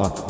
at.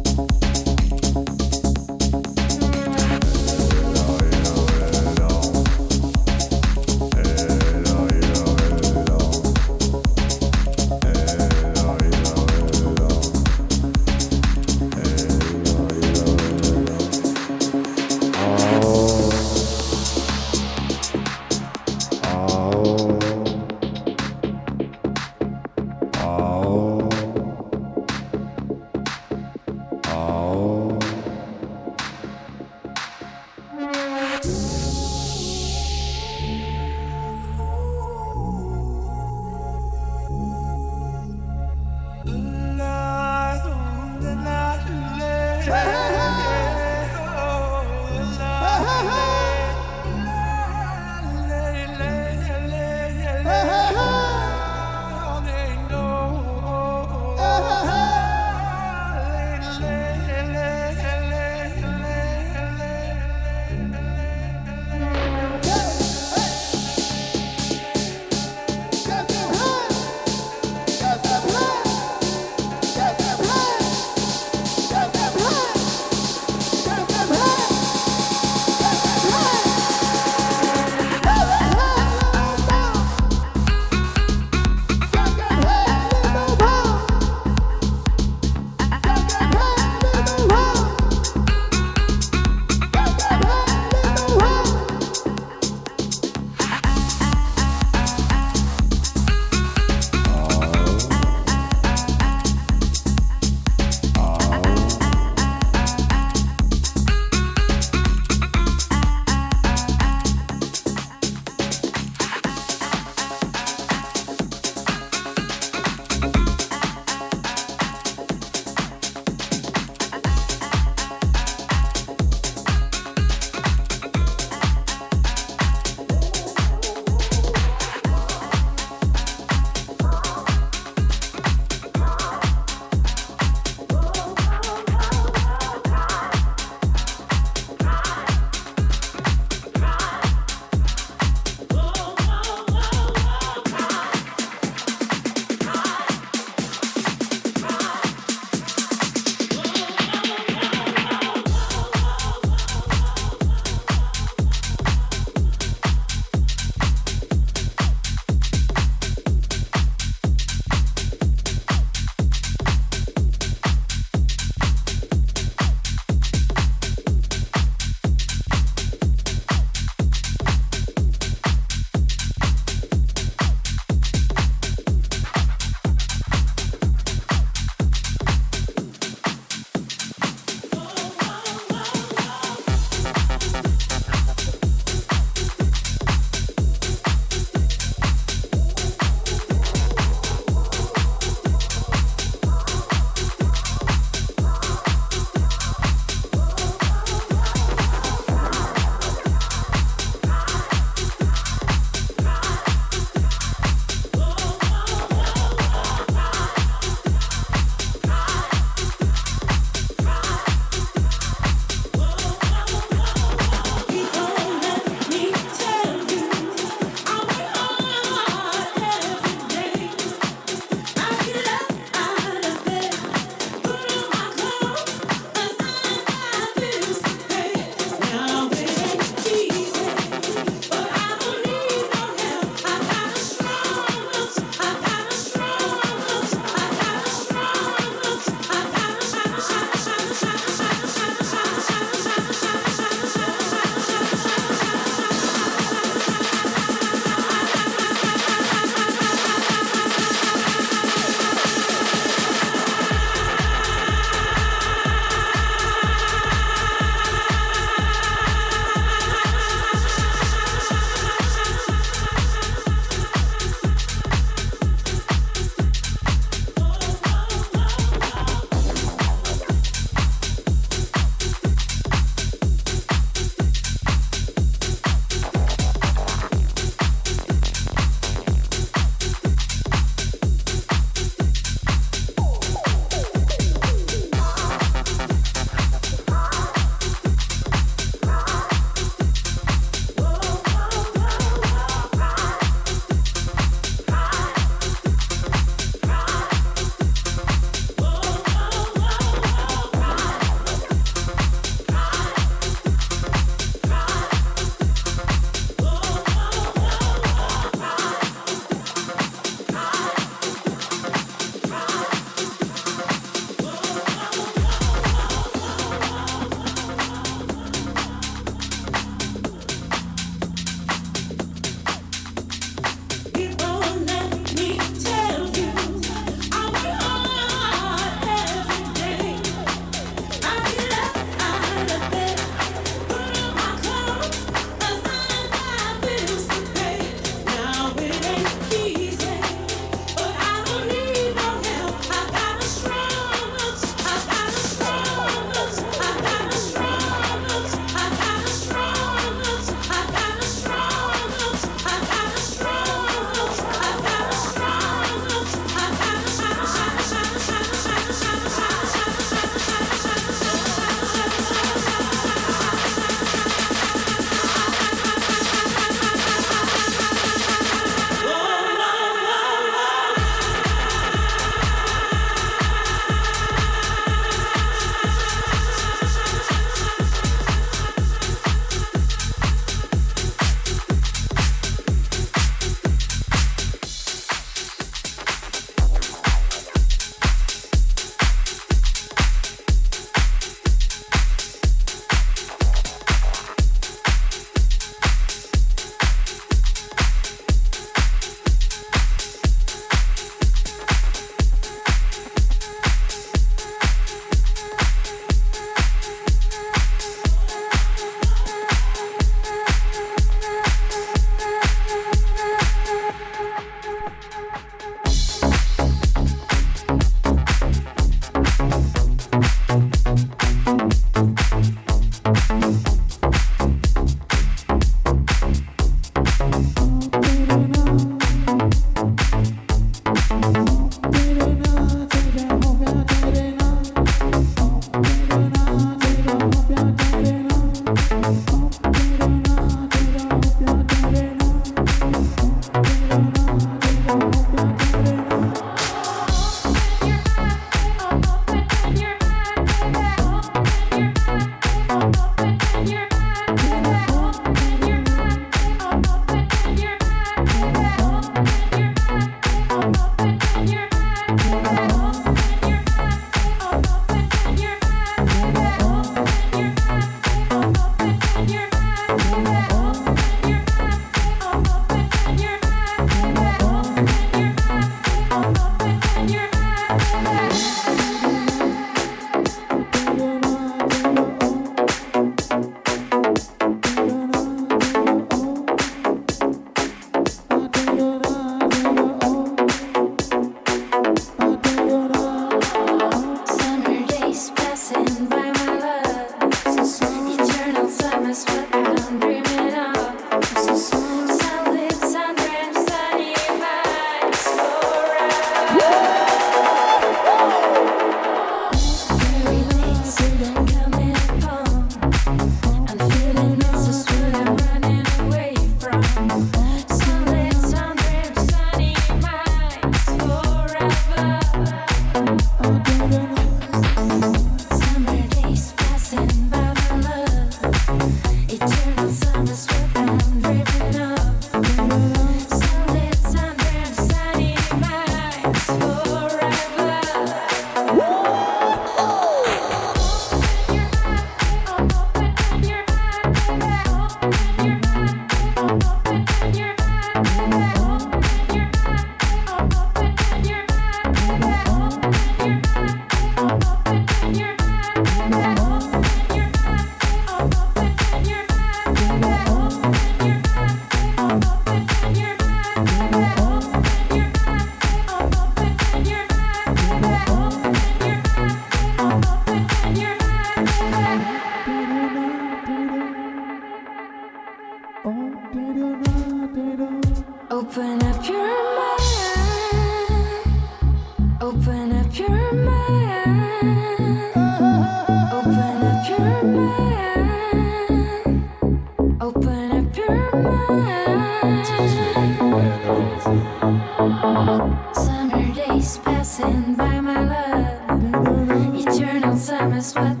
Summer days passing by my love. Eternal summer's what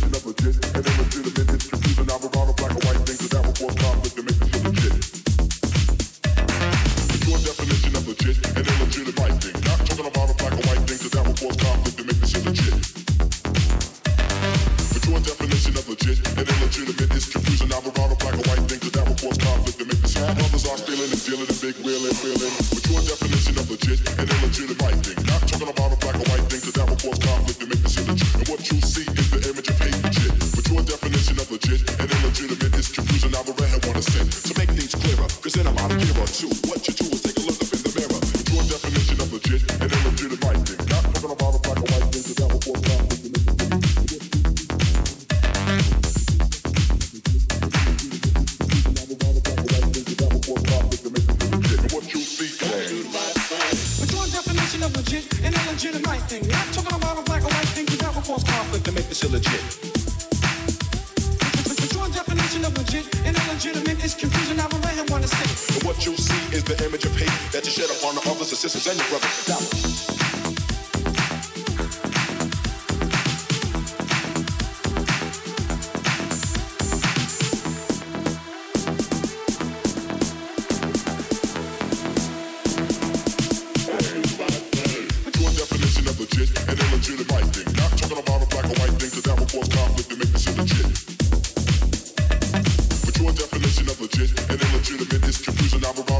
the this confusion I will